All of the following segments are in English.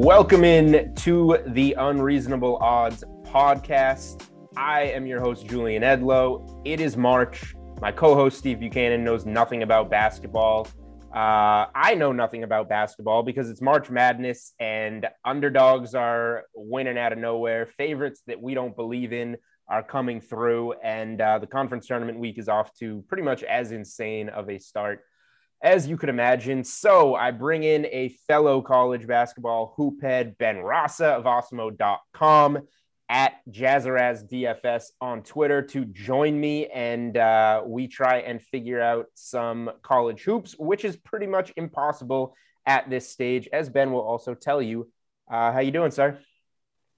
Welcome in to the Unreasonable Odds podcast. I am your host, Julian Edlow. It is March. My co host, Steve Buchanan, knows nothing about basketball. Uh, I know nothing about basketball because it's March Madness and underdogs are winning out of nowhere. Favorites that we don't believe in are coming through, and uh, the conference tournament week is off to pretty much as insane of a start as you could imagine. So I bring in a fellow college basketball hoophead, Ben Rasa of Osmo.com at DFS on Twitter to join me. And uh, we try and figure out some college hoops, which is pretty much impossible at this stage, as Ben will also tell you. Uh, how you doing, sir?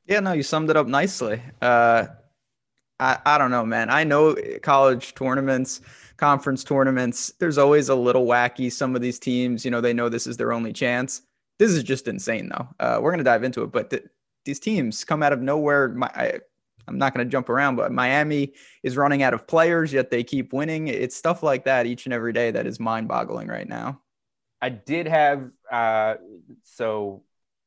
Yeah, no, you summed it up nicely. Uh, I, I don't know, man. I know college tournaments, conference tournaments, there's always a little wacky. Some of these teams, you know, they know this is their only chance. This is just insane, though. Uh, we're going to dive into it, but th- these teams come out of nowhere. My, I, I'm not going to jump around, but Miami is running out of players, yet they keep winning. It's stuff like that each and every day that is mind boggling right now. I did have, uh, so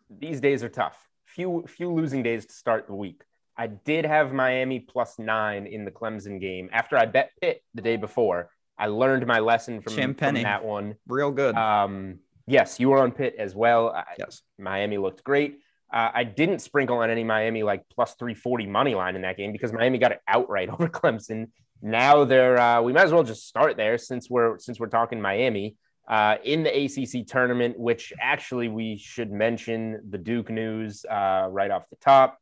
these days are tough. Few, few losing days to start the week. I did have Miami plus nine in the Clemson game after I bet Pitt the day before. I learned my lesson from, from that one. Real good. Um, yes, you were on Pitt as well. Yes. Miami looked great. Uh, I didn't sprinkle on any Miami like plus 340 money line in that game because Miami got it outright over Clemson. Now they're uh, we might as well just start there since we're since we're talking Miami uh, in the ACC tournament, which actually we should mention the Duke news uh, right off the top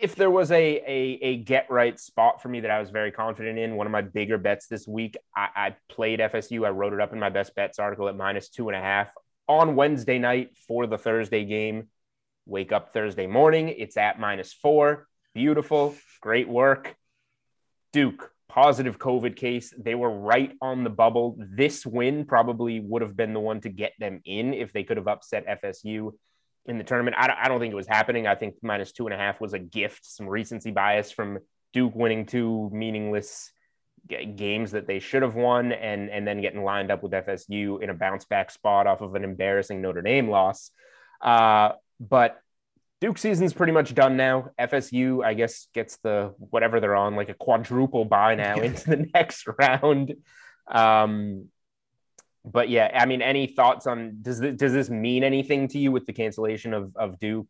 if there was a, a, a get right spot for me that I was very confident in, one of my bigger bets this week, I, I, played FSU. I wrote it up in my best bets article at minus two and a half on Wednesday night for the Thursday game. Wake up Thursday morning, it's at minus four. Beautiful, great work. Duke, positive COVID case. They were right on the bubble. This win probably would have been the one to get them in if they could have upset FSU in the tournament. I don't, I don't think it was happening. I think minus two and a half was a gift, some recency bias from Duke winning two meaningless games that they should have won, and and then getting lined up with FSU in a bounce back spot off of an embarrassing Notre Dame loss. Uh, but Duke season's pretty much done now. FSU, I guess, gets the whatever they're on, like a quadruple bye now into the next round. Um, but yeah, I mean, any thoughts on does this, does this mean anything to you with the cancellation of of Duke?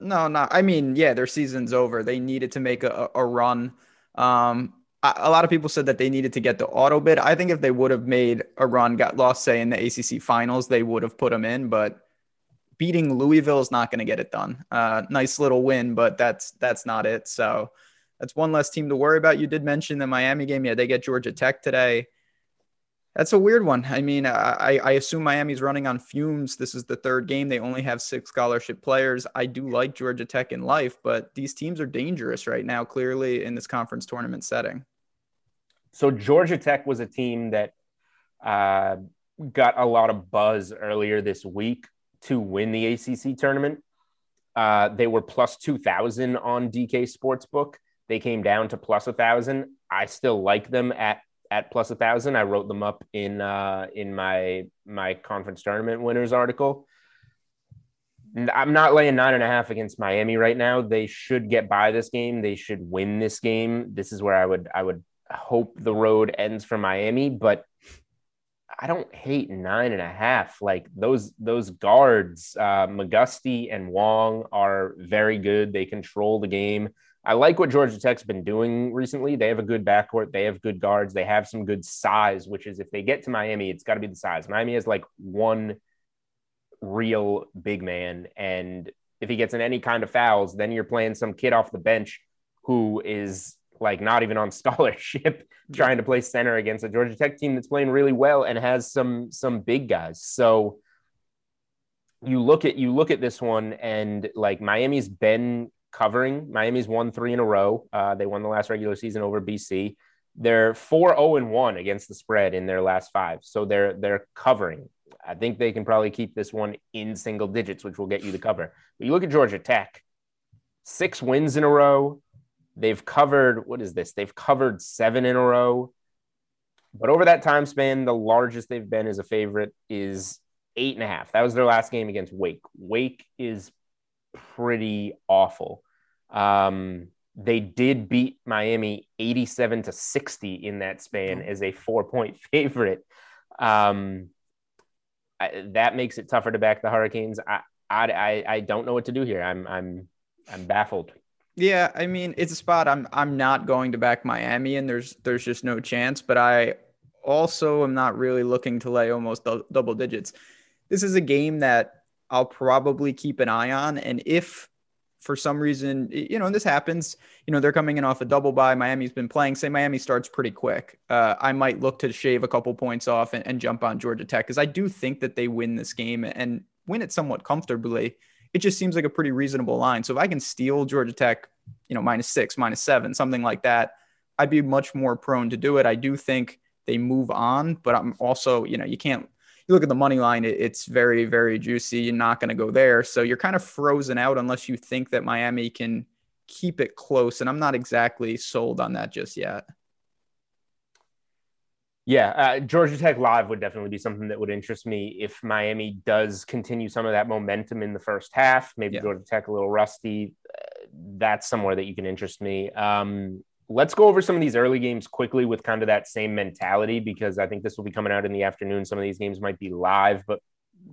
No, no. I mean, yeah, their season's over. They needed to make a, a run. Um, a lot of people said that they needed to get the auto bid. I think if they would have made a run, got lost, say in the ACC finals, they would have put them in. But beating Louisville is not going to get it done. Uh, nice little win, but that's that's not it. So that's one less team to worry about. You did mention the Miami game. Yeah, they get Georgia Tech today. That's a weird one. I mean, I, I assume Miami's running on fumes. This is the third game. They only have six scholarship players. I do like Georgia Tech in life, but these teams are dangerous right now, clearly in this conference tournament setting. So, Georgia Tech was a team that uh, got a lot of buzz earlier this week to win the ACC tournament. Uh, they were plus 2,000 on DK Sportsbook. They came down to plus 1,000. I still like them at at plus a thousand. I wrote them up in uh, in my my conference tournament winners article. I'm not laying nine and a half against Miami right now. They should get by this game. They should win this game. This is where I would I would hope the road ends for Miami, but I don't hate nine and a half. Like those those guards, uh, McGusty and Wong are very good. They control the game. I like what Georgia Tech's been doing recently. They have a good backcourt. They have good guards. They have some good size, which is if they get to Miami, it's got to be the size. Miami has like one real big man. And if he gets in any kind of fouls, then you're playing some kid off the bench who is like not even on scholarship trying to play center against a Georgia Tech team that's playing really well and has some some big guys. So you look at you look at this one and like Miami's been covering. Miami's won three in a row. Uh, they won the last regular season over BC. They're 4 0 and 1 against the spread in their last five. So they're they're covering. I think they can probably keep this one in single digits, which will get you the cover. But you look at Georgia Tech, six wins in a row. They've covered, what is this? They've covered seven in a row. But over that time span, the largest they've been as a favorite is eight and a half. That was their last game against Wake. Wake is pretty awful. Um, they did beat Miami 87 to 60 in that span as a four point favorite. Um, I, that makes it tougher to back the Hurricanes. I, I, I don't know what to do here. I'm, I'm, I'm baffled. Yeah, I mean, it's a spot I'm I'm not going to back Miami and there's there's just no chance, but I also am not really looking to lay almost double digits. This is a game that I'll probably keep an eye on and if for some reason, you know, and this happens, you know, they're coming in off a double bye. Miami's been playing. Say Miami starts pretty quick. Uh, I might look to shave a couple points off and, and jump on Georgia Tech because I do think that they win this game and win it somewhat comfortably. It just seems like a pretty reasonable line. So if I can steal Georgia Tech, you know, minus six, minus seven, something like that, I'd be much more prone to do it. I do think they move on, but I'm also, you know, you can't you look at the money line, it, it's very, very juicy. You're not going to go there. So you're kind of frozen out unless you think that Miami can keep it close. And I'm not exactly sold on that just yet. Yeah, uh, Georgia Tech live would definitely be something that would interest me if Miami does continue some of that momentum in the first half. Maybe yeah. Georgia Tech a little rusty. Uh, that's somewhere that you can interest me. Um, let's go over some of these early games quickly with kind of that same mentality because I think this will be coming out in the afternoon. Some of these games might be live, but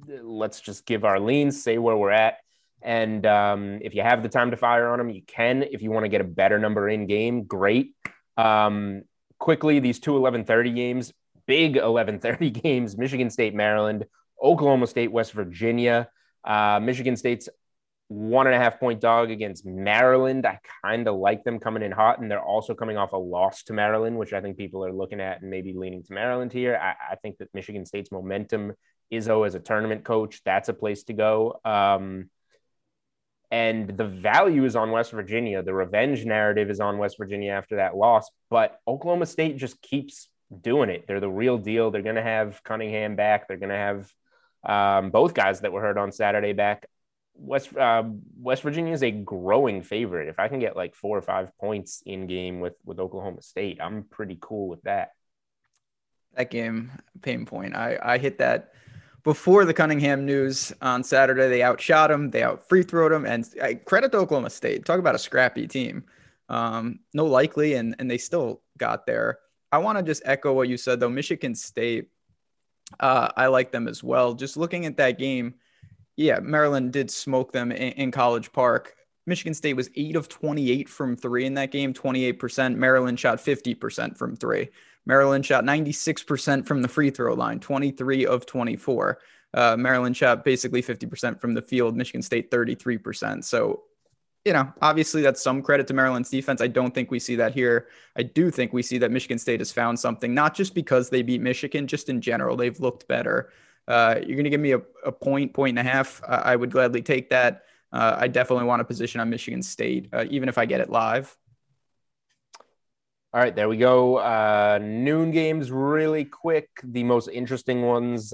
let's just give our leans, say where we're at. And um, if you have the time to fire on them, you can. If you want to get a better number in game, great. Um, quickly, these two 11:30 games, big 11:30 games: Michigan State, Maryland, Oklahoma State, West Virginia. Uh, Michigan State's one and a half point dog against Maryland. I kind of like them coming in hot, and they're also coming off a loss to Maryland, which I think people are looking at and maybe leaning to Maryland here. I, I think that Michigan State's momentum, Izzo as a tournament coach, that's a place to go. Um, and the value is on West Virginia. The revenge narrative is on West Virginia after that loss, but Oklahoma State just keeps doing it. They're the real deal. They're going to have Cunningham back. They're going to have um, both guys that were hurt on Saturday back. West uh, West Virginia is a growing favorite. If I can get like four or five points in game with with Oklahoma State, I'm pretty cool with that. That game pain point. I I hit that before the Cunningham news on Saturday. They outshot him. They out free throwed him. And I credit to Oklahoma State. Talk about a scrappy team. Um, no likely, and and they still got there. I want to just echo what you said though. Michigan State. Uh, I like them as well. Just looking at that game yeah, Maryland did smoke them in, in, College Park. Michigan State was eight of 28 from three in that game, 28%. Maryland shot 50% from three. Maryland shot 96% from the free throw line, 23 of 24. Uh, Maryland shot basically 50% from the field, Michigan State 33%. So, you know, obviously that's some credit to Maryland's defense. I don't think we see that here. I do think we see that Michigan State has found something, not just because they beat Michigan, just in general, they've looked better. Uh, you're going to give me a, a point, point and a half. I would gladly take that. Uh, I definitely want a position on Michigan State, uh, even if I get it live. All right, there we go. Uh, noon games, really quick. The most interesting ones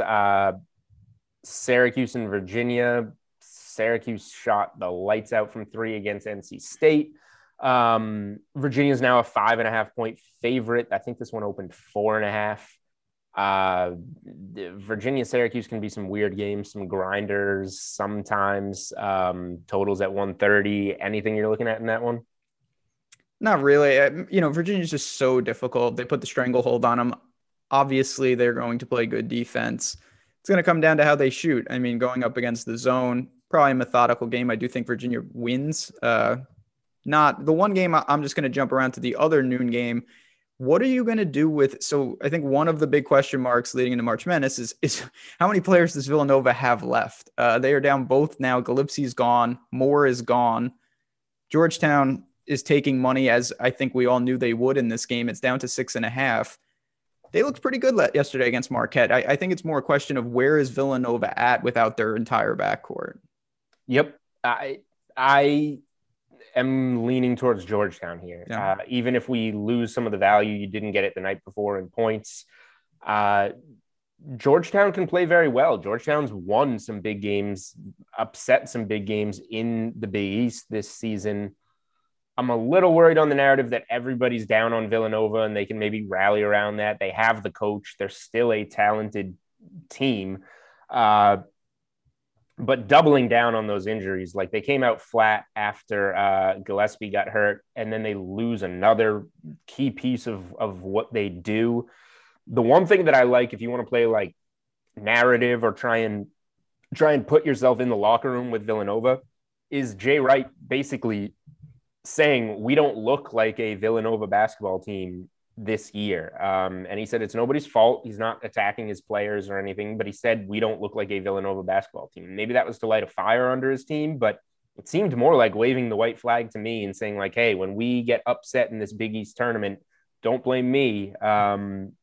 Syracuse and Virginia. Syracuse shot the lights out from three against NC State. Um, Virginia is now a five and a half point favorite. I think this one opened four and a half. Uh, Virginia Syracuse can be some weird games, some grinders sometimes. Um, totals at 130. Anything you're looking at in that one? Not really. You know, Virginia's just so difficult. They put the stranglehold on them. Obviously, they're going to play good defense. It's going to come down to how they shoot. I mean, going up against the zone, probably a methodical game. I do think Virginia wins. Uh, not the one game I'm just going to jump around to the other noon game what are you going to do with? So I think one of the big question marks leading into March Madness is is how many players does Villanova have left? Uh, they are down both now. Gillespie's gone. Moore is gone. Georgetown is taking money as I think we all knew they would in this game. It's down to six and a half. They looked pretty good yesterday against Marquette. I, I think it's more a question of where is Villanova at without their entire backcourt. Yep, I I am leaning towards Georgetown here. Yeah. Uh, even if we lose some of the value, you didn't get it the night before in points. Uh, Georgetown can play very well. Georgetown's won some big games, upset some big games in the Big East this season. I'm a little worried on the narrative that everybody's down on Villanova and they can maybe rally around that. They have the coach, they're still a talented team. Uh, but doubling down on those injuries, like they came out flat after uh, Gillespie got hurt, and then they lose another key piece of of what they do. The one thing that I like, if you want to play like narrative or try and try and put yourself in the locker room with Villanova, is Jay Wright basically saying we don't look like a Villanova basketball team this year. Um, and he said it's nobody's fault. He's not attacking his players or anything, but he said we don't look like a Villanova basketball team. Maybe that was to light a fire under his team, but it seemed more like waving the white flag to me and saying, like, hey, when we get upset in this Big East tournament, don't blame me. Um,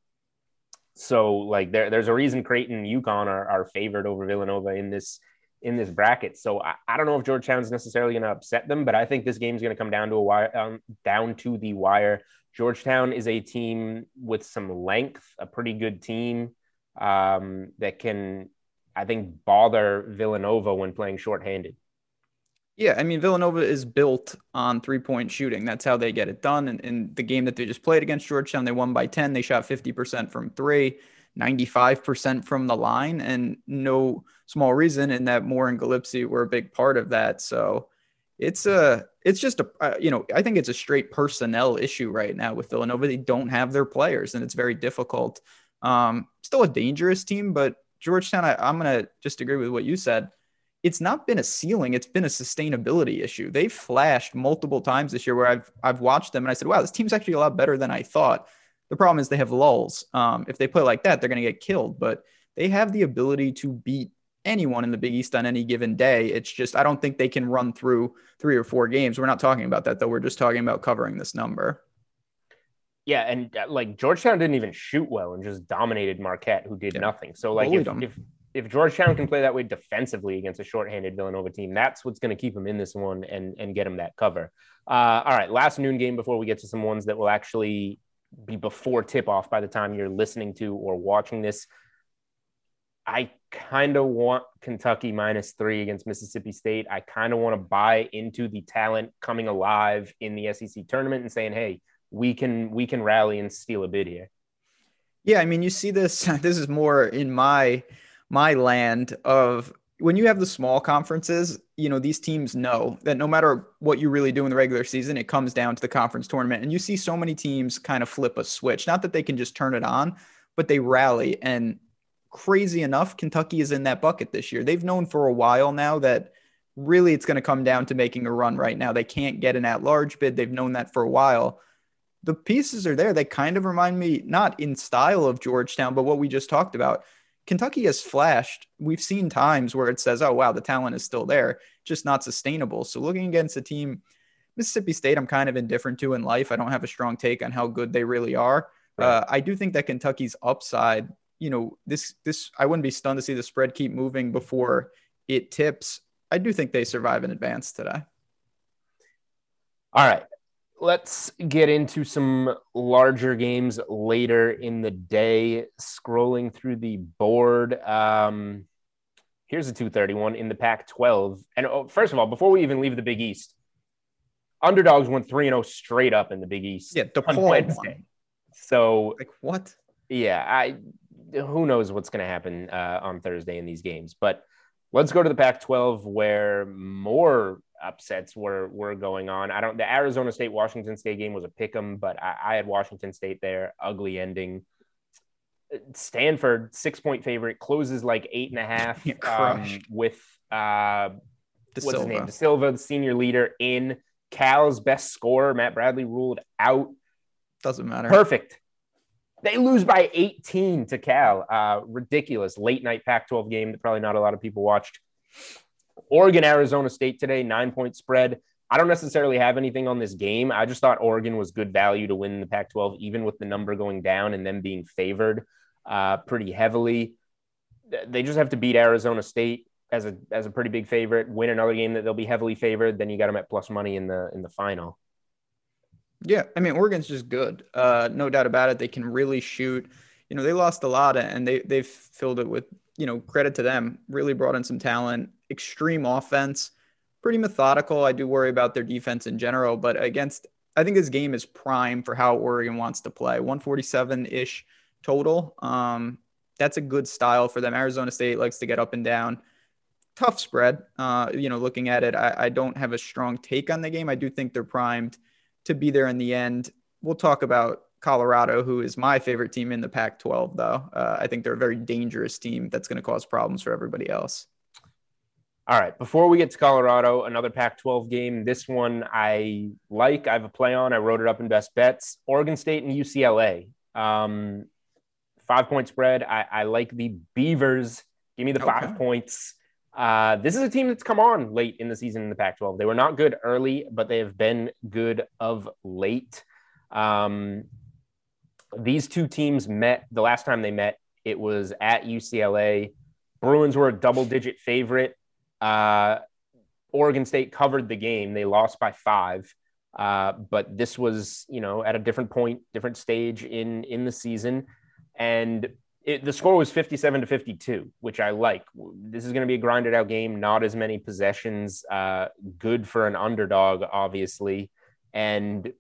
so like there, there's a reason Creighton and UConn are, are favored over Villanova in this in this bracket. So I, I don't know if Georgetown's necessarily going to upset them, but I think this game's going to come down to a wire, um, down to the wire. Georgetown is a team with some length, a pretty good team um, that can, I think, bother Villanova when playing shorthanded. Yeah, I mean Villanova is built on three point shooting. That's how they get it done. And in the game that they just played against Georgetown, they won by 10. They shot 50% from three, 95% from the line, and no small reason in that Moore and Gillespie were a big part of that. So it's a it's just a uh, you know I think it's a straight personnel issue right now with Villanova. They don't have their players, and it's very difficult. Um, still a dangerous team, but Georgetown. I, I'm gonna just agree with what you said. It's not been a ceiling; it's been a sustainability issue. They've flashed multiple times this year where I've I've watched them and I said, "Wow, this team's actually a lot better than I thought." The problem is they have lulls. Um, if they play like that, they're gonna get killed. But they have the ability to beat anyone in the Big East on any given day. It's just I don't think they can run through three or four games. We're not talking about that though. We're just talking about covering this number. Yeah, and uh, like Georgetown didn't even shoot well and just dominated Marquette, who did yeah. nothing. So like if, if, if Georgetown can play that way defensively against a shorthanded Villanova team, that's what's going to keep them in this one and and get them that cover. Uh, all right, last noon game before we get to some ones that will actually be before tip off by the time you're listening to or watching this. I kind of want Kentucky minus three against Mississippi State. I kind of want to buy into the talent coming alive in the SEC tournament and saying, hey, we can we can rally and steal a bid here. Yeah, I mean, you see this. This is more in my my land of when you have the small conferences. You know, these teams know that no matter what you really do in the regular season, it comes down to the conference tournament. And you see so many teams kind of flip a switch. Not that they can just turn it on, but they rally and crazy enough, Kentucky is in that bucket this year. They've known for a while now that really it's going to come down to making a run right now. They can't get an at large bid. They've known that for a while. The pieces are there. They kind of remind me, not in style of Georgetown, but what we just talked about. Kentucky has flashed. We've seen times where it says, oh, wow, the talent is still there, just not sustainable. So looking against a team, Mississippi State, I'm kind of indifferent to in life. I don't have a strong take on how good they really are. Right. Uh, I do think that Kentucky's upside you know, this this I wouldn't be stunned to see the spread keep moving before it tips. I do think they survive in advance today. All right. Let's get into some larger games later in the day. Scrolling through the board. Um, here's a 231 in the Pac 12. And oh, first of all, before we even leave the Big East, underdogs went 3 0 straight up in the Big East yeah, on Wednesday. So, like, what? Yeah, I who knows what's going to happen uh, on Thursday in these games. But let's go to the Pac-12 where more upsets were were going on. I don't. The Arizona State Washington State game was a pick 'em, but I, I had Washington State there. Ugly ending. Stanford six point favorite closes like eight and a half um, with uh, what's his name? De Silva, the senior leader in Cal's best scorer. Matt Bradley ruled out. Doesn't matter. Perfect. They lose by 18 to Cal. Uh, ridiculous late night Pac 12 game that probably not a lot of people watched. Oregon, Arizona State today, nine point spread. I don't necessarily have anything on this game. I just thought Oregon was good value to win the Pac 12, even with the number going down and them being favored uh, pretty heavily. They just have to beat Arizona State as a as a pretty big favorite, win another game that they'll be heavily favored, then you got them at plus money in the in the final. Yeah, I mean Oregon's just good, uh, no doubt about it. They can really shoot. You know, they lost a lot, and they they've filled it with you know credit to them. Really brought in some talent, extreme offense, pretty methodical. I do worry about their defense in general, but against I think this game is prime for how Oregon wants to play. 147 ish total. Um, that's a good style for them. Arizona State likes to get up and down tough spread. Uh, you know, looking at it, I, I, don't have a strong take on the game. I do think they're primed to be there in the end. We'll talk about Colorado, who is my favorite team in the Pac 12, though. Uh, I think they're a very dangerous team that's going to cause problems for everybody else. All right. Before we get to Colorado, another Pac 12 game. This one I like. I have a play on. I wrote it up in best bets Oregon State and UCLA. Um, five point spread. I, I like the Beavers. Give me the five okay. points. Uh, this is a team that's come on late in the season in the Pac 12. They were not good early, but they have been good of late. Um, these two teams met the last time they met, it was at UCLA. Bruins were a double digit favorite. Uh, Oregon State covered the game. They lost by five. Uh, but this was, you know, at a different point, different stage in in the season, and it, the score was 57 to 52, which I like. This is going to be a grinded out game, not as many possessions. Uh, good for an underdog, obviously. And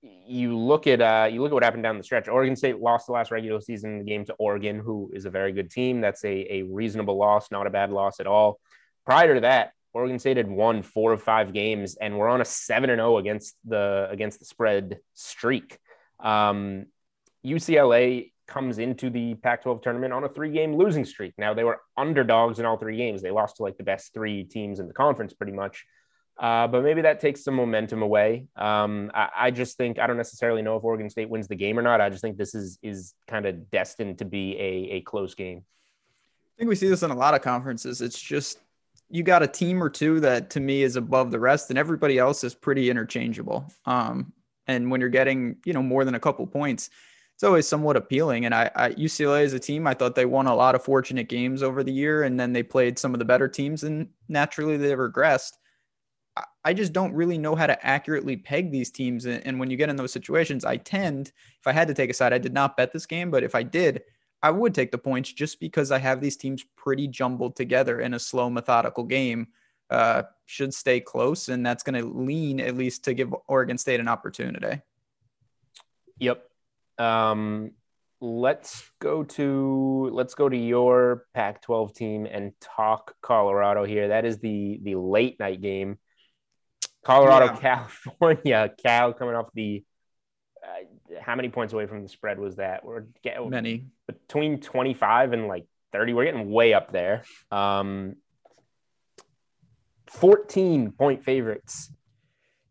you look at uh, you look at what happened down the stretch. Oregon State lost the last regular season game to Oregon, who is a very good team. That's a, a reasonable loss, not a bad loss at all. Prior to that, Oregon State had won four of five games and we're on a seven and zero oh against the against the spread streak. Um, UCLA comes into the Pac 12 tournament on a three game losing streak. Now, they were underdogs in all three games. They lost to like the best three teams in the conference pretty much. Uh, but maybe that takes some momentum away. Um, I, I, just think I don't necessarily know if Oregon State wins the game or not. I just think this is is kind of destined to be a, a close game. I think we see this in a lot of conferences. It's just you got a team or two that to me is above the rest, and everybody else is pretty interchangeable. Um, and when you're getting you know more than a couple points, it's always somewhat appealing. And I, I UCLA as a team, I thought they won a lot of fortunate games over the year, and then they played some of the better teams, and naturally they regressed. I, just don't really know how to accurately peg these teams. And, and when you get in those situations, I tend, if I had to take a side, I did not bet this game, but if I did, I would take the points just because I have these teams pretty jumbled together in a slow, methodical game. Uh, should stay close, and that's going to lean at least to give Oregon State an opportunity. Yep, um, let's go to let's go to your Pac-12 team and talk Colorado here. That is the the late night game. Colorado, yeah. California, Cal coming off the. Uh, how many points away from the spread was that? We're getting many between 25 and like 30. We're getting way up there. Um, 14 point favorites.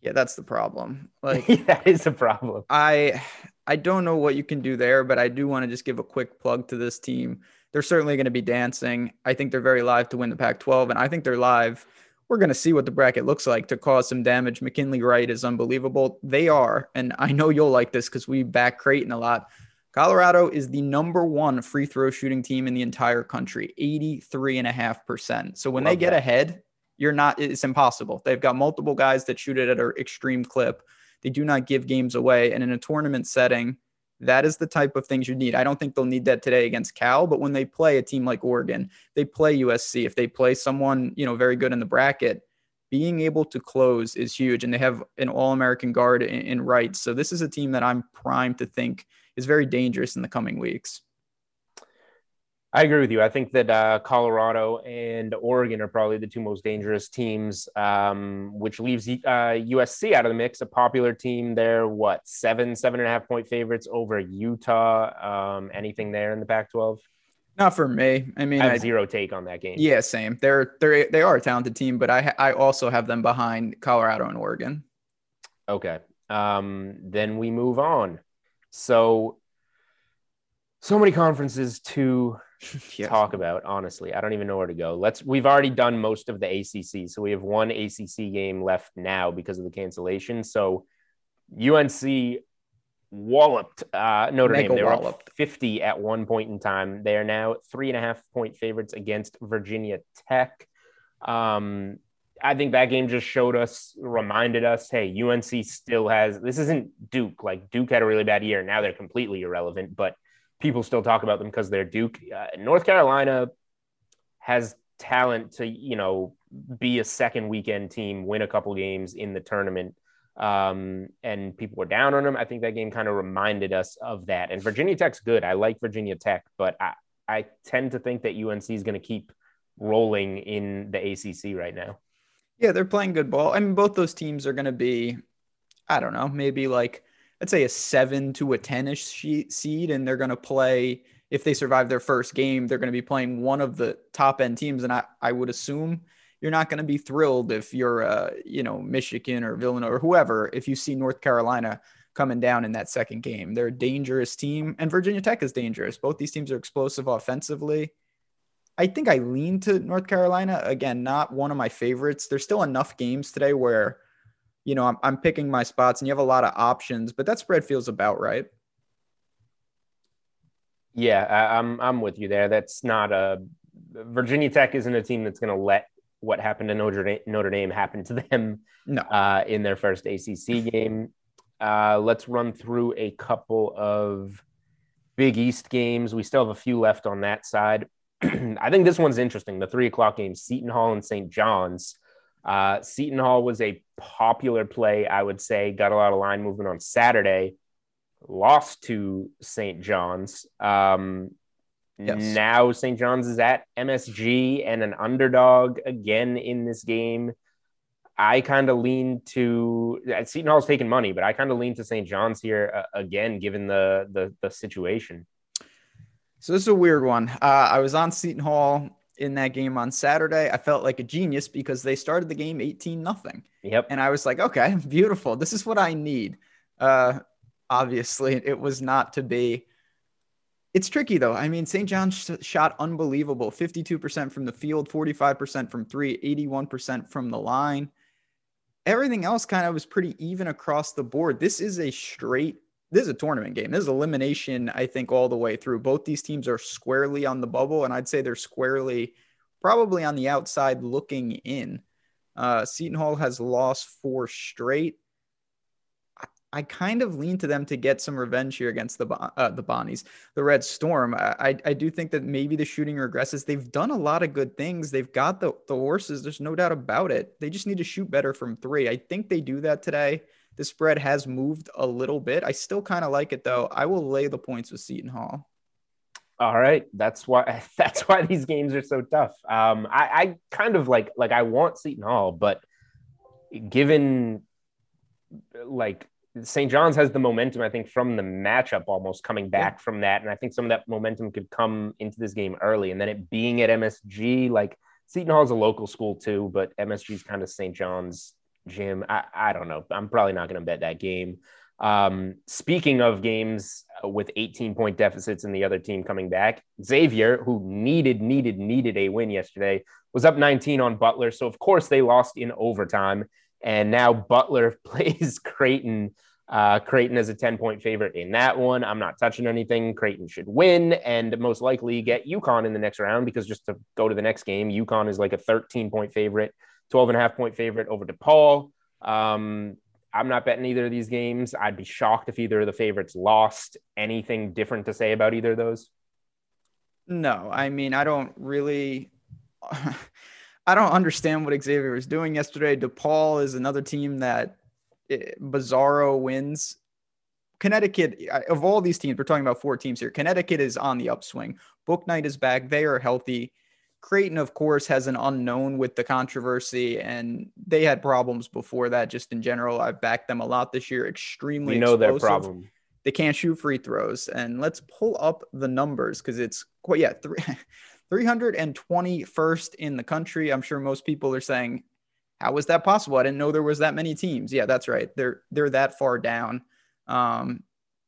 Yeah, that's the problem. Like that is a problem. I I don't know what you can do there, but I do want to just give a quick plug to this team. They're certainly going to be dancing. I think they're very live to win the Pac 12, and I think they're live. We're going to see what the bracket looks like to cause some damage. McKinley Wright is unbelievable. They are, and I know you'll like this because we back Creighton a lot. Colorado is the number one free throw shooting team in the entire country, 83.5%. So when Love they get that. ahead, you're not, it's impossible. They've got multiple guys that shoot it at an extreme clip. They do not give games away. And in a tournament setting, that is the type of things you need. I don't think they'll need that today against Cal, but when they play a team like Oregon, they play USC, if they play someone, you know, very good in the bracket, being able to close is huge. And they have an all American guard in, in Wright. So this is a team that I'm primed to think is very dangerous in the coming weeks. I agree with you. I think that uh, Colorado and Oregon are probably the two most dangerous teams, um, which leaves uh, USC out of the mix. A popular team there, what seven, seven and a half point favorites over Utah. Um, anything there in the Pac-12? Not for me. I mean, I have I, zero take on that game. yeah, same. They're they're they are a talented team, but I I also have them behind Colorado and Oregon. Okay. Um, then we move on. So, so many conferences to Yes. talk about. Honestly, I don't even know where to go. Let's. We've already done most of the ACC, so we have one ACC game left now because of the cancellation. So, UNC walloped uh, Notre Mega Dame. They were walloped. up 50 at one point in time. They are now three and a half point favorites against Virginia Tech. Um, I think that game just showed us, reminded us, hey, UNC still has this isn't Duke. Like Duke had a really bad year. Now they're completely irrelevant, but people still talk about them because they're Duke. Uh, North Carolina has talent to, you know, be a second weekend team, win a couple games in the tournament. Um, and people were down on them. I think that game kind of reminded us of that. And Virginia Tech's good. I like Virginia Tech, but I, I tend to think that UNC is going to keep rolling in the ACC right now. Yeah, they're playing good ball. I mean, both those teams are going to be, I don't know, maybe like let's say a seven to a ten-ish seed, and they're going to play. If they survive their first game, they're going to be playing one of the top end teams, and I I would assume you're not going to be thrilled if you're uh you know Michigan or Villanova or whoever if you see North Carolina coming down in that second game. They're a dangerous team, and Virginia Tech is dangerous. Both these teams are explosive offensively. I think I lean to North Carolina. Again, not one of my favorites. There's still enough games today where, you know, I'm, I'm picking my spots and you have a lot of options, but that spread feels about right. Yeah, I, I'm I'm with you there. That's not a Virginia Tech isn't a team that's going to let what happened to Notre Dame, Notre Dame happen to them No. uh, in their first ACC game. Uh, let's run through a couple of Big East games. We still have a few left on that side. I think this one's interesting. The three o'clock game, Seton Hall and St. John's. Uh, Seton Hall was a popular play, I would say. Got a lot of line movement on Saturday. Lost to St. John's. Um, Yes. Now St. John's is at MSG and an underdog again in this game. I kind of lean to uh, Seton Hall's taking money, but I kind of lean to St. John's here uh, again, given the, the the situation. So this is a weird one. Uh, I was on Seton Hall in that game on Saturday. I felt like a genius because they started the game 18 nothing. Yep. And I was like, okay, beautiful. This is what I need. Uh, obviously, it was not to be. It's tricky though. I mean, St. John's sh- shot unbelievable 52% from the field, 45% from three, 81% from the line. Everything else kind of was pretty even across the board. This is a straight, this is a tournament game. This is elimination, I think, all the way through. Both these teams are squarely on the bubble, and I'd say they're squarely probably on the outside looking in. Uh, Seton Hall has lost four straight. I, I kind of lean to them to get some revenge here against the uh, the Bonnies, the Red Storm. I, I I do think that maybe the shooting regresses. They've done a lot of good things. They've got the the horses. There's no doubt about it. They just need to shoot better from three. I think they do that today. The spread has moved a little bit. I still kind of like it though. I will lay the points with Seton Hall. All right, that's why that's why these games are so tough. Um, I, I kind of like like I want Seton Hall, but given like St. John's has the momentum, I think, from the matchup almost coming back from that, and I think some of that momentum could come into this game early, and then it being at MSG, like Seton Hall is a local school too, but MSG is kind of St. John's gym. I, I don't know. I'm probably not going to bet that game. Um, speaking of games with 18 point deficits and the other team coming back, Xavier, who needed, needed, needed a win yesterday, was up 19 on Butler. So, of course, they lost in overtime. And now Butler plays Creighton. Uh, Creighton is a 10 point favorite in that one. I'm not touching anything. Creighton should win and most likely get UConn in the next round because just to go to the next game, UConn is like a 13 point favorite, 12 and a half point favorite over DePaul. Um, I'm not betting either of these games. I'd be shocked if either of the favorites lost. Anything different to say about either of those? No, I mean, I don't really. I don't understand what Xavier was doing yesterday. DePaul is another team that eh, Bizarro wins. Connecticut, of all these teams, we're talking about four teams here. Connecticut is on the upswing. Bouknight is back. They are healthy. Creighton, of course, has an unknown with the controversy, and they had problems before that. Just in general, I've backed them a lot this year. Extremely, we know explosive. their problem. They can't shoot free throws, and let's pull up the numbers because it's quite yeah, three, 321st in the country. I'm sure most people are saying, "How was that possible? I didn't know there was that many teams." Yeah, that's right. They're they're that far down. Um,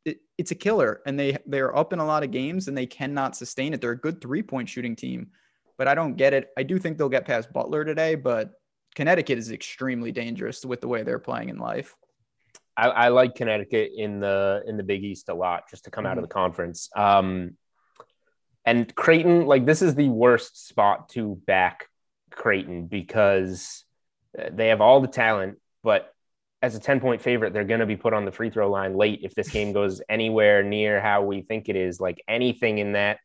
it, it's a killer, and they they're up in a lot of games, and they cannot sustain it. They're a good three point shooting team but I don't get it. I do think they'll get past Butler today, but Connecticut is extremely dangerous with the way they're playing in life. I, I like Connecticut in the in the Big East a lot, just to come mm-hmm. out of mm-hmm. the conference. Um, and Creighton, like this is the worst spot to back Creighton because they have all the talent, but as a 10 point favorite, they're going to be put on the free throw line late if this game goes anywhere near how we think it is. Like anything in that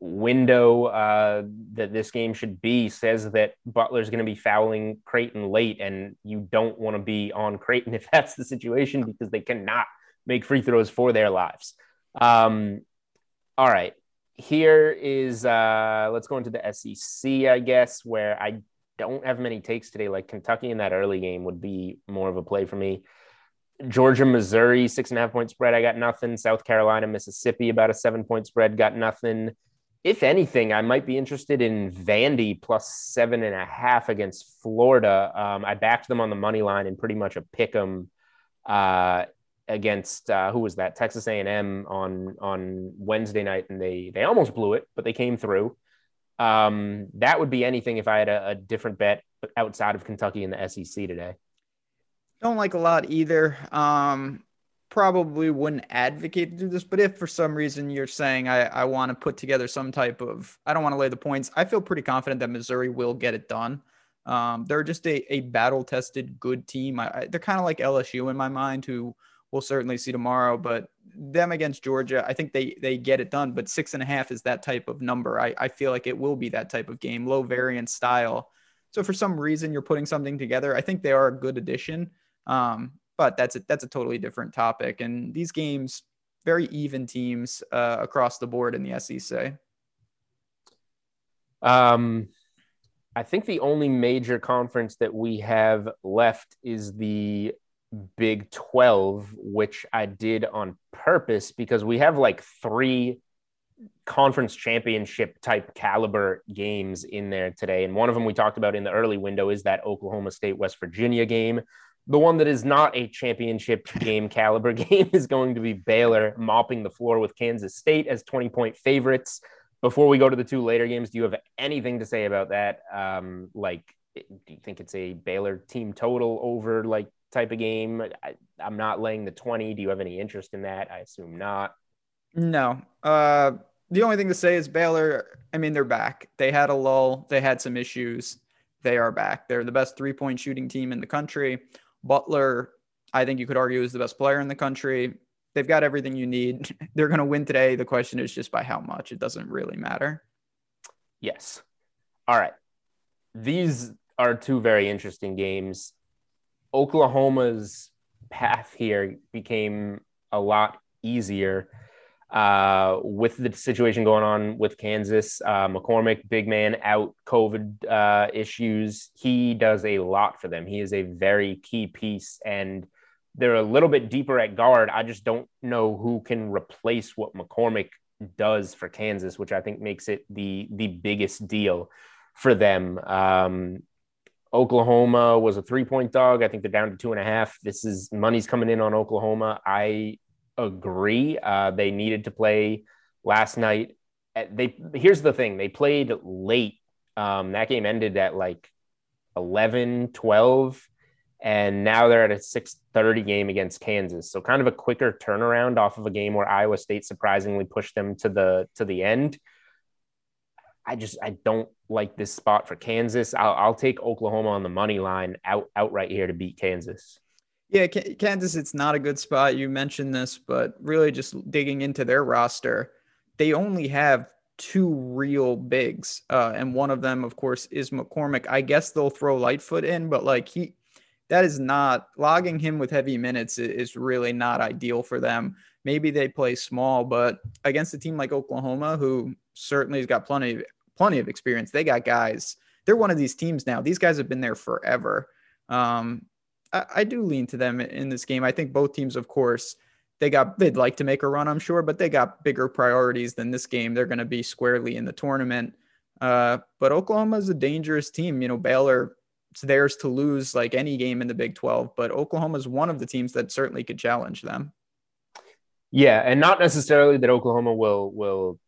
window uh, that this game should be says that Butler's going to be fouling Creighton late, and you don't want to be on Creighton if that's the situation because they cannot make free throws for their lives. Um, all right, here is uh, let's go into the SEC, I guess, where I don't have many takes today. Like Kentucky in that early game would be more of a play for me. Georgia, Missouri, six and a half point spread. I got nothing. South Carolina, Mississippi, about a seven point spread. Got nothing if anything, I might be interested in Vandy plus seven and a half against Florida. Um, I backed them on the money line and pretty much a pick 'em uh, against uh, who was that Texas A&M on on Wednesday night, and they they almost blew it, but they came through. Um, that would be anything if I had a, a different bet outside of Kentucky in the SEC today. Don't like a lot either. Um, probably wouldn't advocate to do this, but if for some reason you're saying I, I want to put together some type of, I don't want to lay the points, I feel pretty confident that Missouri will get it done. Um, they're just a, a battle tested good team. I, I, they're kind of like LSU in my mind, who we'll certainly see tomorrow. But them against Georgia, I think they they get it done. But six and a half is that type of number. I, I feel like it will be that type of game, low variance style. So for some reason you're putting something together, I think they are a good addition. Um, but that's a, that's a totally different topic. And these games, very even teams uh, across the board in the SEC. Um, I think the only major conference that we have left is the Big 12, which I did on purpose because we have like three conference championship type caliber games in there today. And one of them we talked about in the early window is that Oklahoma State West Virginia game. The one that is not a championship game caliber game is going to be Baylor mopping the floor with Kansas State as 20 point favorites. Before we go to the two later games, do you have anything to say about that? Um, like, do you think it's a Baylor team total over like type of game? I, am not laying the 20. Do you have any interest in that? I assume not. No. Uh, the only thing to say is Baylor, I mean, they're back. They had a lull, they had some issues. They are back. They're the best three point shooting team in the country. Butler, I think you could argue is the best player in the country. They've got everything you need. They're going to win today. The question is just by how much. It doesn't really matter. Yes. All right. These are two very interesting games. Oklahoma's path here became a lot easier uh, with the situation going on with Kansas, uh, McCormack, big man out, COVID uh, issues. He does a lot for them. He is a very key piece, and they're a little bit deeper at guard. I just don't know who can replace what McCormack does for Kansas, which I think makes it the the biggest deal for them. Um, Oklahoma was a three point dog. I think they're down to two and a half. This is money's coming in on Oklahoma. I agree. Uh, they needed to play last night. Uh, they here's the thing: they played late. Um, that game ended at like 11, 12, and now they're at a 6:30 game against Kansas. So kind of a quicker turnaround off of a game where Iowa State surprisingly pushed them to the to the end. I just I don't like this spot for Kansas. I'll, I'll take Oklahoma on the money line out outright here to beat Kansas. Yeah, Kansas, it's not a good spot. You mentioned this, but really just digging into their roster, they only have two real bigs. Uh, and one of them, of course, is McCormack. I guess they'll throw Lightfoot in, but like he, that is not logging him with heavy minutes is really not ideal for them. Maybe they play small, but against a team like Oklahoma, who certainly has got plenty plenty of experience, they got guys. They're one of these teams now. These guys have been there forever. Um, I, I do lean to them in this game. I think both teams, of course, they got they'd like to make a run, I'm sure, but they got bigger priorities than this game. They're going to be squarely in the tournament. Uh, but Oklahoma is a dangerous team. You know, Baylor it's theirs to lose like any game in the Big 12, but Oklahoma is one of the teams that certainly could challenge them. Yeah, and not necessarily that Oklahoma will will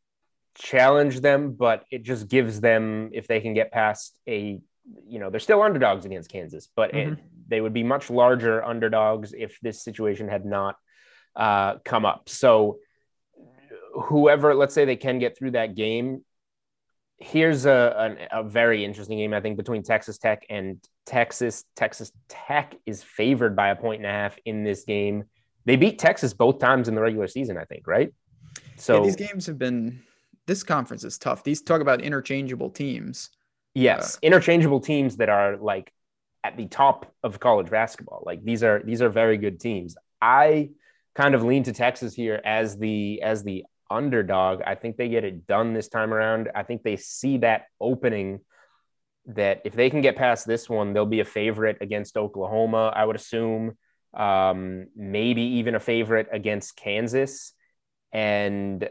challenge them, but it just gives them if they can get past a you know they're still underdogs against Kansas, but mm-hmm. it, they would be much larger underdogs if this situation had not uh, come up. So whoever, let's say they can get through that game, here's a, a, a, very interesting game, I think, between Texas Tech and Texas. Texas Tech is favored by a point and a half in this game. They beat Texas both times in the regular season, I think, right? So yeah, these games have been. This conference is tough. These talk about interchangeable teams. Yes, uh, interchangeable teams that are like at the top of college basketball. Like these are these are very good teams. I kind of lean to Texas here as the as the underdog. I think they get it done this time around. I think they see that opening that if they can get past this one, they'll be a favorite against Oklahoma, I would assume. Um, maybe even a favorite against Kansas and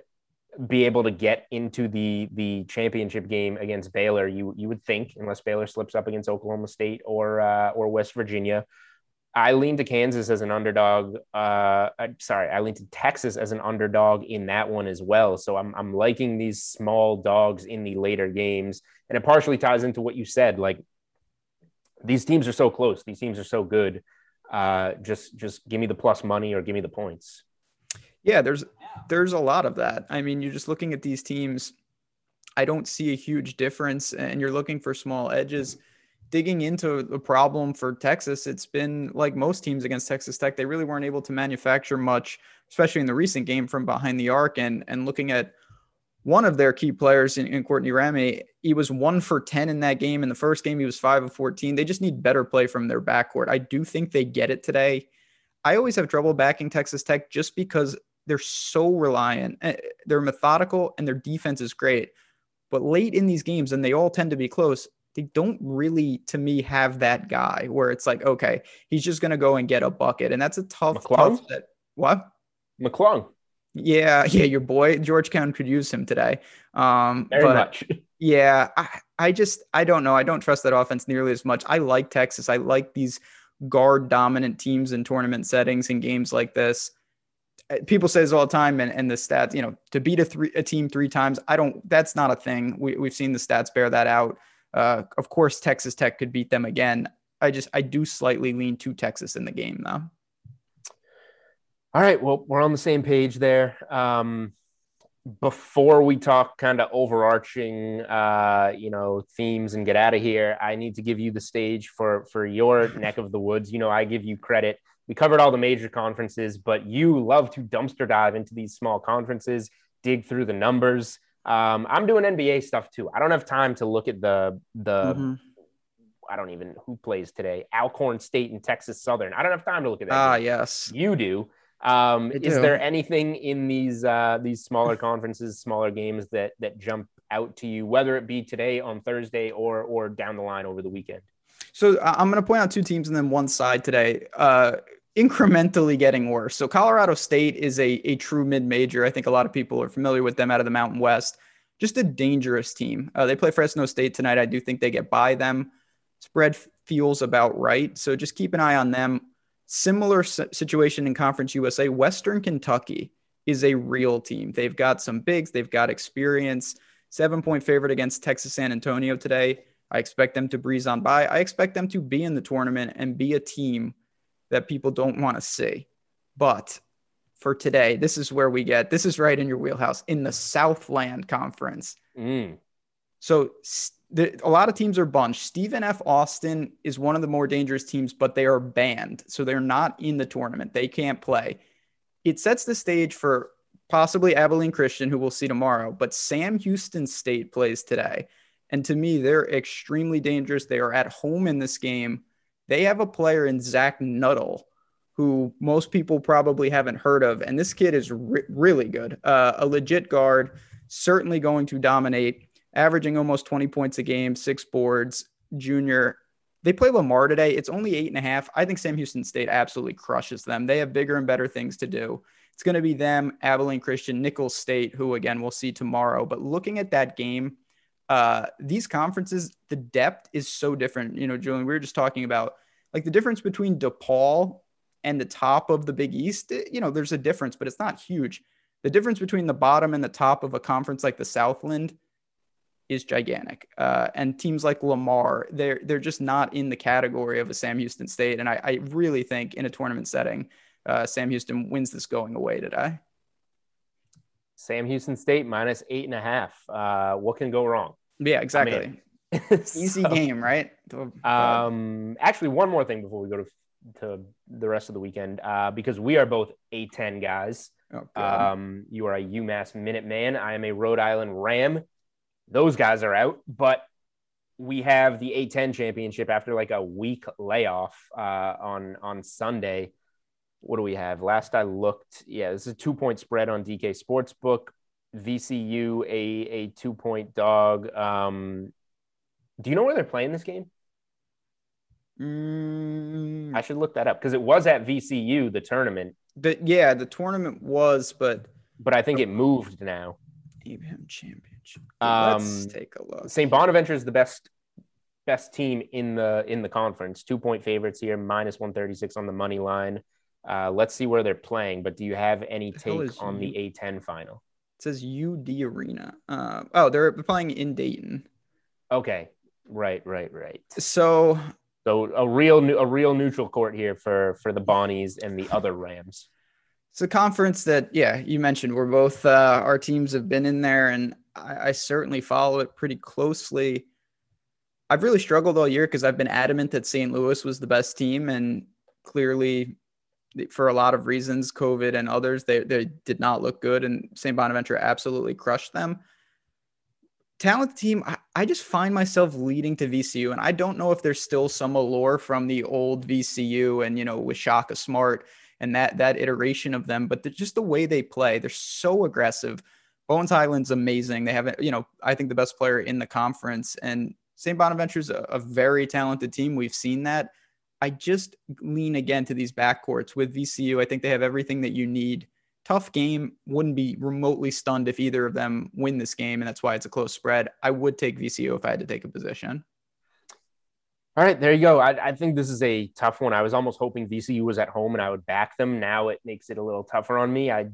be able to get into the the championship game against Baylor. You you would think, unless Baylor slips up against Oklahoma State or uh, or West Virginia, I lean to Kansas as an underdog. Uh, sorry, I lean to Texas as an underdog in that one as well. So I'm I'm liking these small dogs in the later games, and it partially ties into what you said. Like these teams are so close. These teams are so good. Uh, just just give me the plus money or give me the points. Yeah, there's there's a lot of that. I mean, you're just looking at these teams. I don't see a huge difference, and you're looking for small edges digging into the problem for Texas, it's been like most teams against Texas Tech, they really weren't able to manufacture much, especially in the recent game from behind the arc. And and looking at one of their key players in, in Courtney Ramey, he was one for 10 in that game. In the first game, he was five of 14. They just need better play from their backcourt. I do think they get it today. I always have trouble backing Texas Tech just because they're so reliant. Eh, they're methodical and their defense is great. But late in these games, and they all tend to be close, they don't really to me have that guy where it's like okay he's just going to go and get a bucket and that's a tough McClung? tough set. what McClung yeah yeah your boy Georgetown could use him today um very but, much yeah I, I just I don't know I don't trust that offense nearly as much I like Texas I like these guard dominant teams in tournament settings and games like this people say this all the time and, and the stats you know to beat a three a team three times I don't that's not a thing we, we've seen the stats bear that out uh, of course, Texas Tech could beat them again. I just I do slightly lean to Texas in the game though. All right, well, we're on the same page there. Um, before we talk kind of overarching, uh, you know, themes and get out of here, I need to give you the stage for for your neck of the woods. You know, I give you credit. We covered all the major conferences, but you love to dumpster dive into these small conferences, dig through the numbers. Um, I'm doing NBA stuff too. I don't have time to look at the the. Mm-hmm. I don't even who plays today. Alcorn State and Texas Southern. I don't have time to look at that. Ah, yes, you do. Um, is there anything in these uh, these smaller conferences, smaller games that that jump out to you, whether it be today on Thursday or or down the line over the weekend? So I'm going to point out two teams and then one side today. Uh, incrementally getting worse. So Colorado State is a, a true mid-major. I think a lot of people are familiar with them out of the Mountain West. Just a dangerous team. Uh, they play Fresno State tonight. I do think they get by them. Spread feels about right. So just keep an eye on them. Similar situation in Conference USA. Western Kentucky is a real team. They've got some bigs. They've got experience. Seven point favorite against Texas San Antonio today. I expect them to breeze on by. I expect them to be in the tournament and be a team that people don't want to see. But for today, this is where we get this is right in your wheelhouse in the Southland Conference. Mm. So the, a lot of teams are bunched. Stephen F. Austin is one of the more dangerous teams, but they are banned. So they're not in the tournament. They can't play. It sets the stage for possibly Abilene Christian, who we'll see tomorrow, but Sam Houston State plays today. And to me, they're extremely dangerous. They are at home in this game They have a player in Zach Nutall, who most people probably haven't heard of. And this kid is re- really good, uh, a legit guard, certainly going to dominate, averaging almost 20 points a game, six boards, junior. They play Lamar today. It's only eight and a half. I think Sam Houston State absolutely crushes them. They have bigger and better things to do. It's going to be them, Abilene Christian, Nicholls State, who again we'll see tomorrow. But looking at that game, uh, these conferences, the depth is so different. You know, Julian, we were just talking about like the difference between DePaul and the top of the Big East. You know, there's a difference, but it's not huge. The difference between the bottom and the top of a conference like the Southland is gigantic. Uh, and teams like Lamar, they're they're just not in the category of a Sam Houston State. And I, I really think in a tournament setting, uh, Sam Houston wins this going away today. Sam Houston State minus eight and a half. Uh, what can go wrong? Yeah, exactly. Easy game, right? Um, actually, one more thing before we go to to the rest of the weekend, uh, because we are both A10 guys. Oh, um, you are a UMass Minuteman. I am a Rhode Island Ram. Those guys are out, but we have the A10 championship after like a week layoff uh, on on Sunday what do we have? Last I looked, yeah, this is a two point spread on DK Sportsbook. VCU, a, a two point dog. Um, do you know where they're playing this game? Mm, I should look that up because it was at VCU, the tournament. the, yeah, the tournament was, but But I think it moved now. Championship. Um, Let's take a look. St. Bonaventure is the best best team in the in the conference. Two point favorites here, minus one thirty six on the money line. Uh, let's see where they're playing. But do you have any The take on the A ten final? It says UD Arena. Uh, oh, they're playing in Dayton. Okay, right, right, right. So So a real new a real neutral court here for for the Bonnies and the other Rams. it's a conference that, yeah, you mentioned. We're both uh, our teams have been in there, and I, I certainly follow it pretty closely. I've really struggled all year because I've been adamant that St. Louis was the best team, and clearly, for a lot of reasons, COVID and others, they they did not look good, and St. Bonaventure absolutely crushed them. Talented team, I, I just find myself leading to VCU, and I don't know if there's still some allure from the old VCU and you know with Shaka Smart and that that iteration of them, but just the way they play, they're so aggressive. Bones Hyland's amazing. They have, you know, I think the best player in the conference, and St. Bonaventure's a, a very talented team. We've seen that. I just lean again to these backcourts with VCU. I think they have everything that you need. Tough game. Wouldn't be remotely stunned if either of them win this game, and that's why it's a close spread. I would take VCU if I had to take a position. All right, there you go. I, I think this is a tough one. I was almost hoping VCU was at home and I would back them. Now it makes it a little tougher on me. I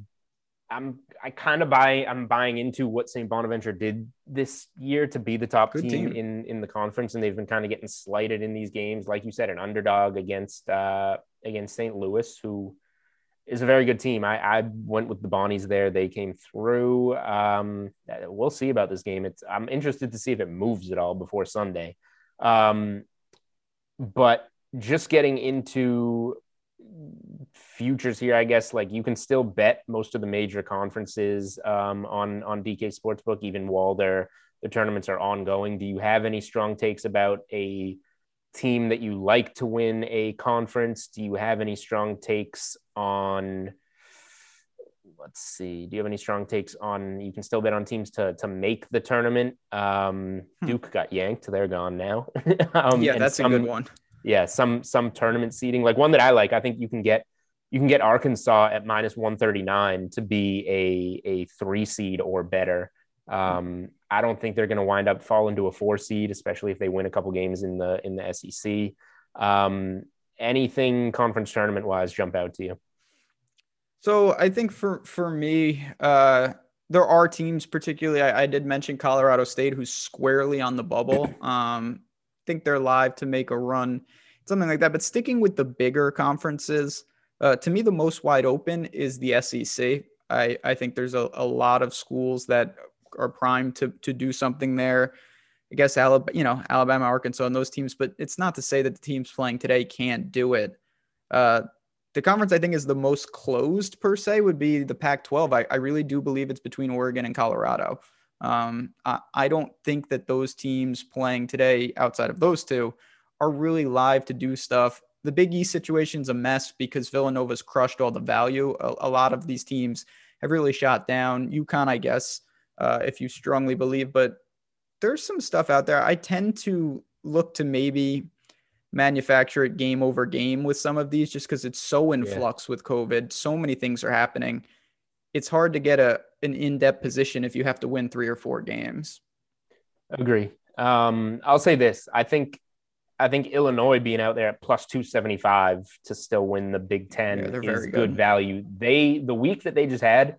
I'm I kind of buy I'm buying into what St. Bonaventure did this year to be the top team, team. in in the conference, and they've been kind of getting slighted in these games. Like you said, an underdog against uh against St. Louis, who is a very good team. I, I went with the Bonnies there. They came through. Um, we'll see about this game. It's I'm interested to see if it moves at all before Sunday. Um, but just getting into futures here, I guess like you can still bet most of the major conferences um, on on DK Sportsbook, even while their the tournaments are ongoing. Do you have any strong takes about a team that you like to win a conference? Do you have any strong takes on? Let's see. Do you have any strong takes on? You can still bet on teams to to make the tournament. Um, Duke got yanked; they're gone now. um, yeah, that's some- a good one. Yeah, some some tournament seating, like one that I like. I think you can get you can get Arkansas at minus one thirty nine to be a a three seed or better. Um, I don't think they're going to wind up fall into a four seed, especially if they win a couple games in the in the SEC. Um, anything conference tournament wise jump out to you? So I think for for me, uh, there are teams, particularly I, I did mention Colorado State, who's squarely on the bubble. Um, think they're live to make a run, something like that. But sticking with the bigger conferences, uh, to me, the most wide open is the SEC. I I think there's a, a lot of schools that are primed to to do something there. I guess Alabama, you know, Alabama, Arkansas, and those teams. But it's not to say that the teams playing today can't do it. Uh, the conference I think is the most closed per se would be the Pac 12. I, I really do believe it's between Oregon and Colorado. Um, I, I don't think that those teams playing today outside of those two are really live to do stuff. The Big East situation's a mess because Villanova's crushed all the value. A, a lot of these teams have really shot down. UConn, I guess, uh, if you strongly believe, but there's some stuff out there. I tend to look to maybe manufacture it game over game with some of these just because it's so in yeah. flux with COVID. So many things are happening. It's hard to get a an in-depth position if you have to win three or four games. Agree. Um, I'll say this. I think I think Illinois being out there at plus 275 to still win the Big Ten yeah, is good. good value. They the week that they just had,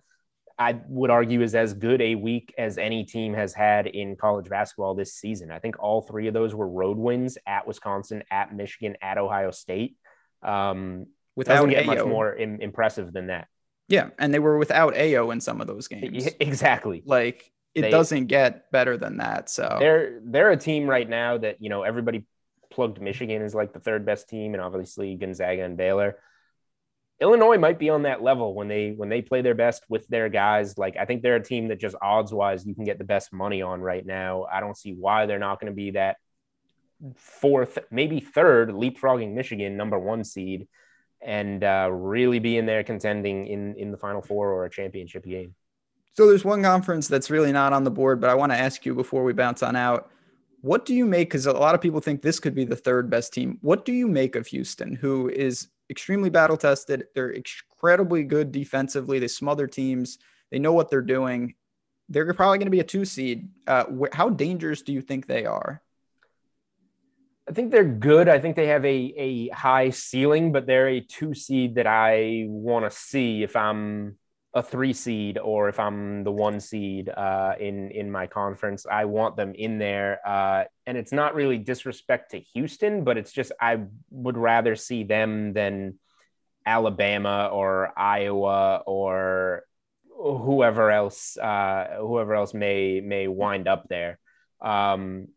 I would argue is as good a week as any team has had in college basketball this season. I think all three of those were road wins at Wisconsin, at Michigan, at Ohio State. Um, without doesn't get Ayo. much more Im- impressive than that. Yeah, and they were without Ayo in some of those games. Exactly. Like it they, doesn't get better than that. So they're they're a team right now that you know everybody plugged Michigan as like the third best team, and obviously Gonzaga and Baylor. Illinois might be on that level when they when they play their best with their guys. Like I think they're a team that just odds wise you can get the best money on right now. I don't see why they're not going to be that fourth, maybe third, leapfrogging Michigan number one seed, and uh, really be in there contending in in the Final Four or a championship game. So there's one conference that's really not on the board, but I want to ask you before we bounce on out. What do you make? Because a lot of people think this could be the third best team. What do you make of Houston, who is extremely battle tested? They're incredibly good defensively. They smother teams. They know what they're doing. They're probably going to be a two seed. Uh, wh- how dangerous do you think they are? I think they're good. I think they have a, a high ceiling, but they're a two seed that I want to see if I'm a three seed or if I'm the one seed uh, in in my conference, I want them in there. Uh, and it's not really disrespect to Houston, but it's just I would rather see them than Alabama or Iowa or whoever else uh, whoever else may may wind up there. Um,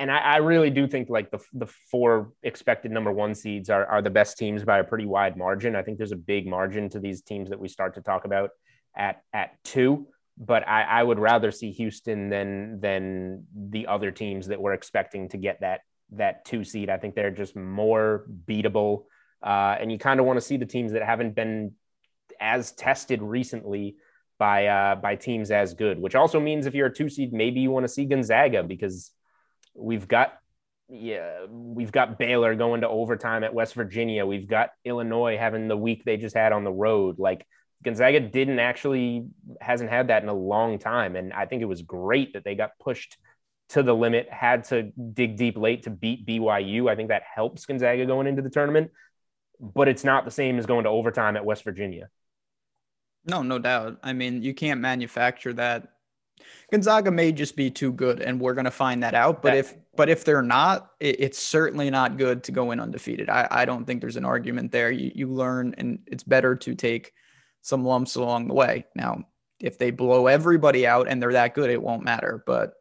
and I, I, really do think like the the four expected number one seeds are are the best teams by a pretty wide margin. I think there's a big margin to these teams that we start to talk about at at two. But I, I would rather see Houston than than the other teams that we're expecting to get that that two seed. I think they're just more beatable, uh, and you kind of want to see the teams that haven't been as tested recently by uh, by teams as good. Which also means if you're a two seed, maybe you want to see Gonzaga because We've got yeah, we've got Baylor going to overtime at West Virginia. We've got Illinois having the week they just had on the road. Like Gonzaga didn't actually hasn't had that in a long time, and I think it was great that they got pushed to the limit, had to dig deep late to beat BYU. I think that helps Gonzaga going into the tournament, but it's not the same as going to overtime at West Virginia. No, no doubt. I mean, you can't manufacture that Gonzaga may just be too good, and we're going to find that out. But if but if they're not, it, it's certainly not good to go in undefeated. I, I don't think there's an argument there. You you learn, and it's better to take some lumps along the way. Now, if they blow everybody out and they're that good, it won't matter. But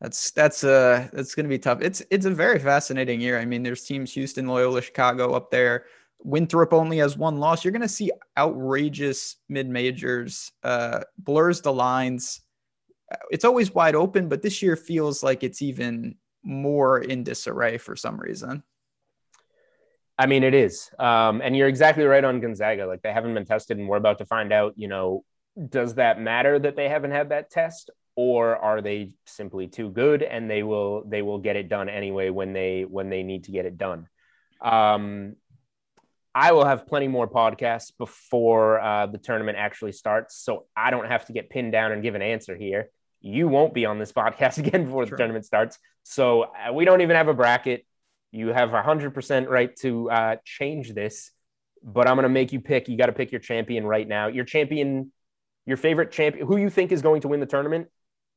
that's that's uh that's going to be tough. It's it's a very fascinating year. I mean, there's teams Houston, Loyola, Chicago up there. Winthrop only has one loss. You're going to see outrageous mid majors, uh, blurs the lines it's always wide open, but this year feels like it's even more in disarray for some reason. I mean, it is. Um, and you're exactly right on Gonzaga. Like they haven't been tested, and we're about to find out, you know, does that matter that they haven't had that test? Or are they simply too good and they will they will get it done anyway when they when they need to get it done? Um, I will have plenty more podcasts before uh, the tournament actually starts, so I don't have to get pinned down and give an answer here you won't be on this podcast again before the tournament starts. So uh, we don't even have a bracket. You have a hundred percent right to uh, change this, but I'm going to make you pick. You got to pick your champion right now. Your champion, your favorite champion, who you think is going to win the tournament,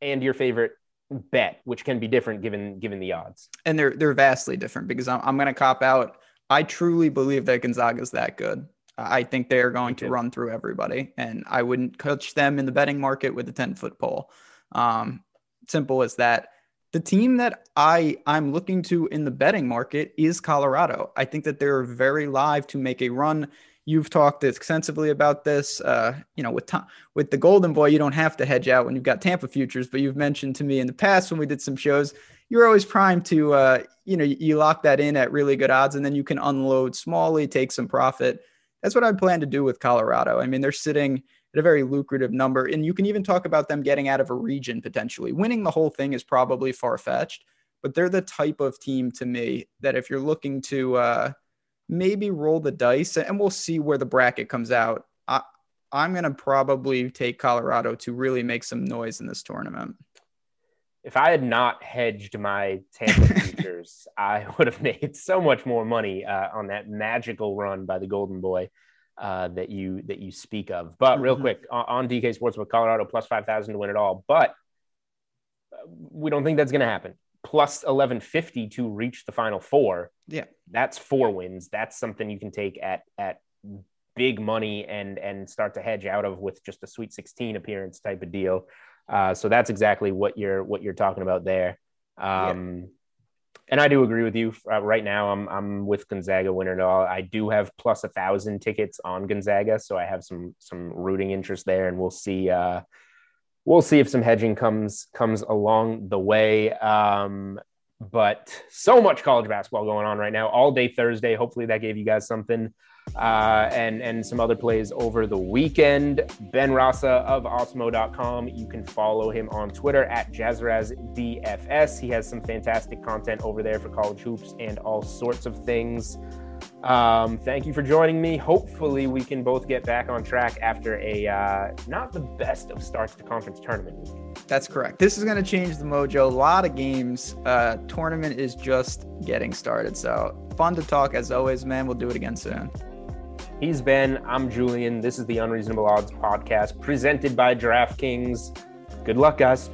and your favorite bet, which can be different given given the odds. And they're they're vastly different because I'm I'm going to cop out. I truly believe that Gonzaga is that good. I think they are going to run through everybody, and I wouldn't coach them in the betting market with a 10 foot pole. Um, simple as that. The team that I I'm looking to in the betting market is Colorado. I think that they're very live to make a run. You've talked extensively about this. Uh, you know, with Tom, with the Golden Boy, you don't have to hedge out when you've got Tampa futures. But you've mentioned to me in the past when we did some shows, you're always primed to, uh, you know, you lock that in at really good odds and then you can unload smallly, take some profit. That's what I plan to do with Colorado. I mean, they're sitting at a very lucrative number. And you can even talk about them getting out of a region potentially. Winning the whole thing is probably far fetched, but they're the type of team to me that if you're looking to uh, maybe roll the dice, and we'll see where the bracket comes out. I, I'm going to probably take Colorado to really make some noise in this tournament. If I had not hedged my Tampa futures, I would have made so much more money uh, on that magical run by the Golden Boy uh, that you that you speak of. But real mm-hmm. quick on, on DK Sportsbook, Colorado plus five thousand to win it all, but uh, we don't think that's going to happen. Plus eleven fifty to reach the final four. Yeah, that's four wins. That's something you can take at at big money and and start to hedge out of with just a Sweet Sixteen appearance type of deal. Uh, so that's exactly what you're what you're talking about there. Um, yeah and I do agree with you. Uh, right now, I'm I'm with Gonzaga winner all. I do have plus a thousand tickets on Gonzaga, so I have some some rooting interest there, and we'll see. Uh, we'll see if some hedging comes comes along the way. Um, but so much college basketball going on right now, all day Thursday. Hopefully, that gave you guys something uh, and and some other plays over the weekend. Ben Rasa of Awesemo.com. You can follow him on Twitter at JazrazDFS. He has some fantastic content over there for college hoops and all sorts of things. Um, thank you for joining me. Hopefully, we can both get back on track after a uh, not the best of starts to conference tournament week. That's correct. This is going to change the mojo. A lot of games. Uh, tournament is just getting started. So fun to talk as always, man. We'll do it again soon. He's Ben. I'm Julian. This is the Unreasonable Odds podcast presented by DraftKings. Good luck, guys.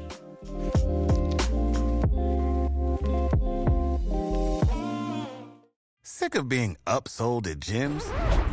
Sick of being upsold at gyms?